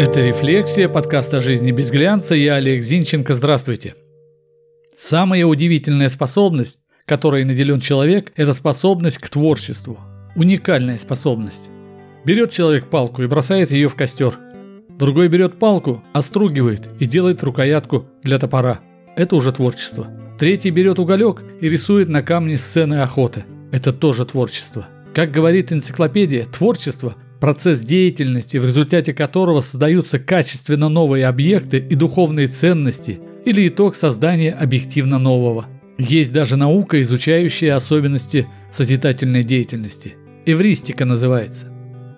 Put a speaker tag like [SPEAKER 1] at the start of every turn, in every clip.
[SPEAKER 1] Это «Рефлексия», подкаст о жизни без глянца. Я Олег Зинченко. Здравствуйте. Самая удивительная способность, которой наделен человек, это способность к творчеству. Уникальная способность. Берет человек палку и бросает ее в костер. Другой берет палку, остругивает и делает рукоятку для топора. Это уже творчество. Третий берет уголек и рисует на камне сцены охоты. Это тоже творчество. Как говорит энциклопедия, творчество процесс деятельности, в результате которого создаются качественно новые объекты и духовные ценности, или итог создания объективно нового. Есть даже наука, изучающая особенности созидательной деятельности. Эвристика называется.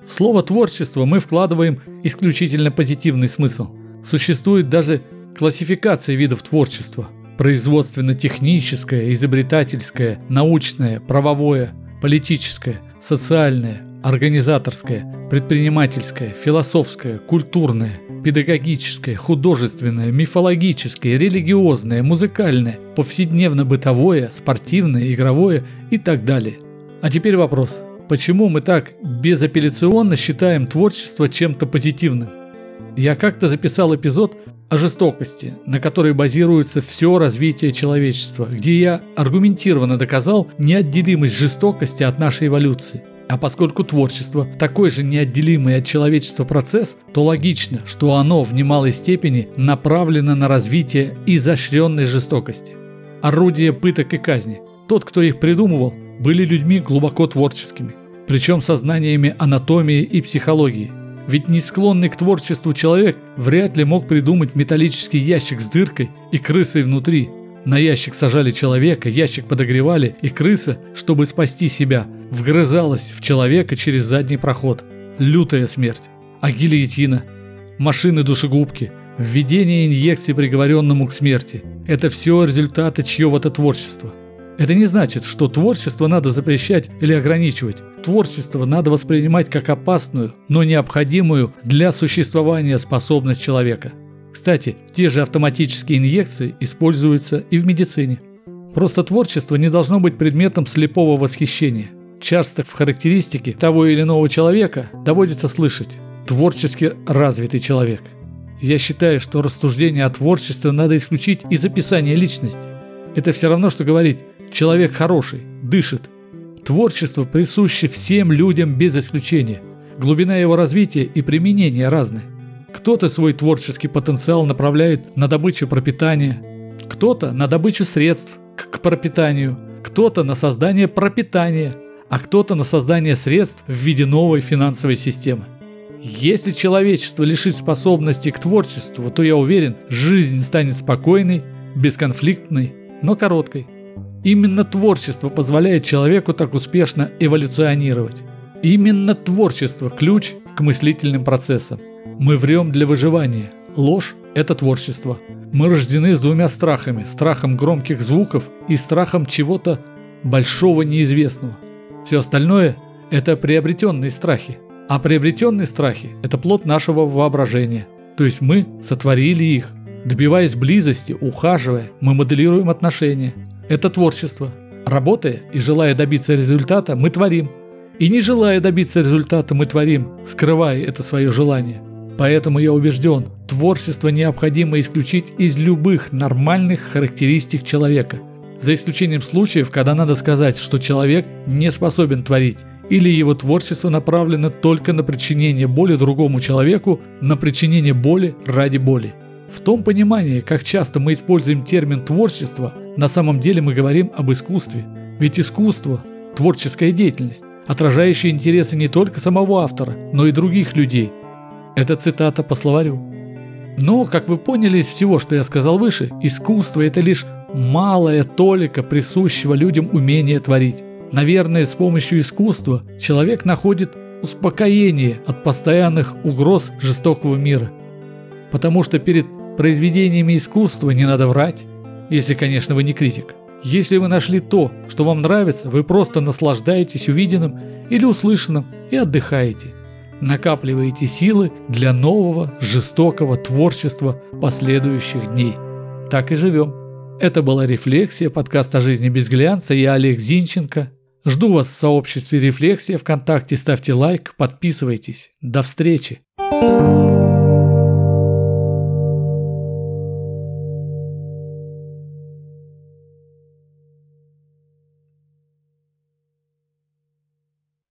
[SPEAKER 1] В слово «творчество» мы вкладываем исключительно позитивный смысл. Существует даже классификация видов творчества. Производственно-техническое, изобретательское, научное, правовое, политическое, социальное, организаторское, предпринимательское, философское, культурное, педагогическое, художественное, мифологическое, религиозное, музыкальное, повседневно-бытовое, спортивное, игровое и так далее. А теперь вопрос. Почему мы так безапелляционно считаем творчество чем-то позитивным? Я как-то записал эпизод о жестокости, на которой базируется все развитие человечества, где я аргументированно доказал неотделимость жестокости от нашей эволюции. А поскольку творчество такой же неотделимый от человечества процесс, то логично, что оно в немалой степени направлено на развитие изощренной жестокости. Орудия пыток и казни. Тот, кто их придумывал, были людьми глубоко творческими, причем со знаниями анатомии и психологии. Ведь не склонный к творчеству человек вряд ли мог придумать металлический ящик с дыркой и крысой внутри. На ящик сажали человека, ящик подогревали, и крыса, чтобы спасти себя – вгрызалась в человека через задний проход. Лютая смерть. А гильотина, машины-душегубки, введение инъекций приговоренному к смерти – это все результаты чьего-то творчества. Это не значит, что творчество надо запрещать или ограничивать. Творчество надо воспринимать как опасную, но необходимую для существования способность человека. Кстати, те же автоматические инъекции используются и в медицине. Просто творчество не должно быть предметом слепого восхищения – Часто в характеристике того или иного человека доводится слышать «творчески развитый человек». Я считаю, что рассуждение о творчестве надо исключить из описания личности. Это все равно, что говорить «человек хороший, дышит». Творчество присуще всем людям без исключения. Глубина его развития и применения разные. Кто-то свой творческий потенциал направляет на добычу пропитания, кто-то на добычу средств к пропитанию, кто-то на создание пропитания, а кто-то на создание средств в виде новой финансовой системы. Если человечество лишит способности к творчеству, то я уверен, жизнь станет спокойной, бесконфликтной, но короткой. Именно творчество позволяет человеку так успешно эволюционировать. Именно творчество – ключ к мыслительным процессам. Мы врем для выживания. Ложь – это творчество. Мы рождены с двумя страхами – страхом громких звуков и страхом чего-то большого неизвестного. Все остальное – это приобретенные страхи. А приобретенные страхи – это плод нашего воображения. То есть мы сотворили их. Добиваясь близости, ухаживая, мы моделируем отношения. Это творчество. Работая и желая добиться результата, мы творим. И не желая добиться результата, мы творим, скрывая это свое желание. Поэтому я убежден, творчество необходимо исключить из любых нормальных характеристик человека – за исключением случаев, когда надо сказать, что человек не способен творить, или его творчество направлено только на причинение боли другому человеку, на причинение боли ради боли. В том понимании, как часто мы используем термин «творчество», на самом деле мы говорим об искусстве. Ведь искусство – творческая деятельность, отражающая интересы не только самого автора, но и других людей. Это цитата по словарю. Но, как вы поняли из всего, что я сказал выше, искусство – это лишь малая толика присущего людям умения творить. Наверное, с помощью искусства человек находит успокоение от постоянных угроз жестокого мира. Потому что перед произведениями искусства не надо врать, если, конечно, вы не критик. Если вы нашли то, что вам нравится, вы просто наслаждаетесь увиденным или услышанным и отдыхаете. Накапливаете силы для нового, жестокого творчества последующих дней. Так и живем. Это была «Рефлексия», подкаст о жизни без глянца. Я Олег Зинченко. Жду вас в сообществе «Рефлексия» ВКонтакте. Ставьте лайк, подписывайтесь. До встречи. thank you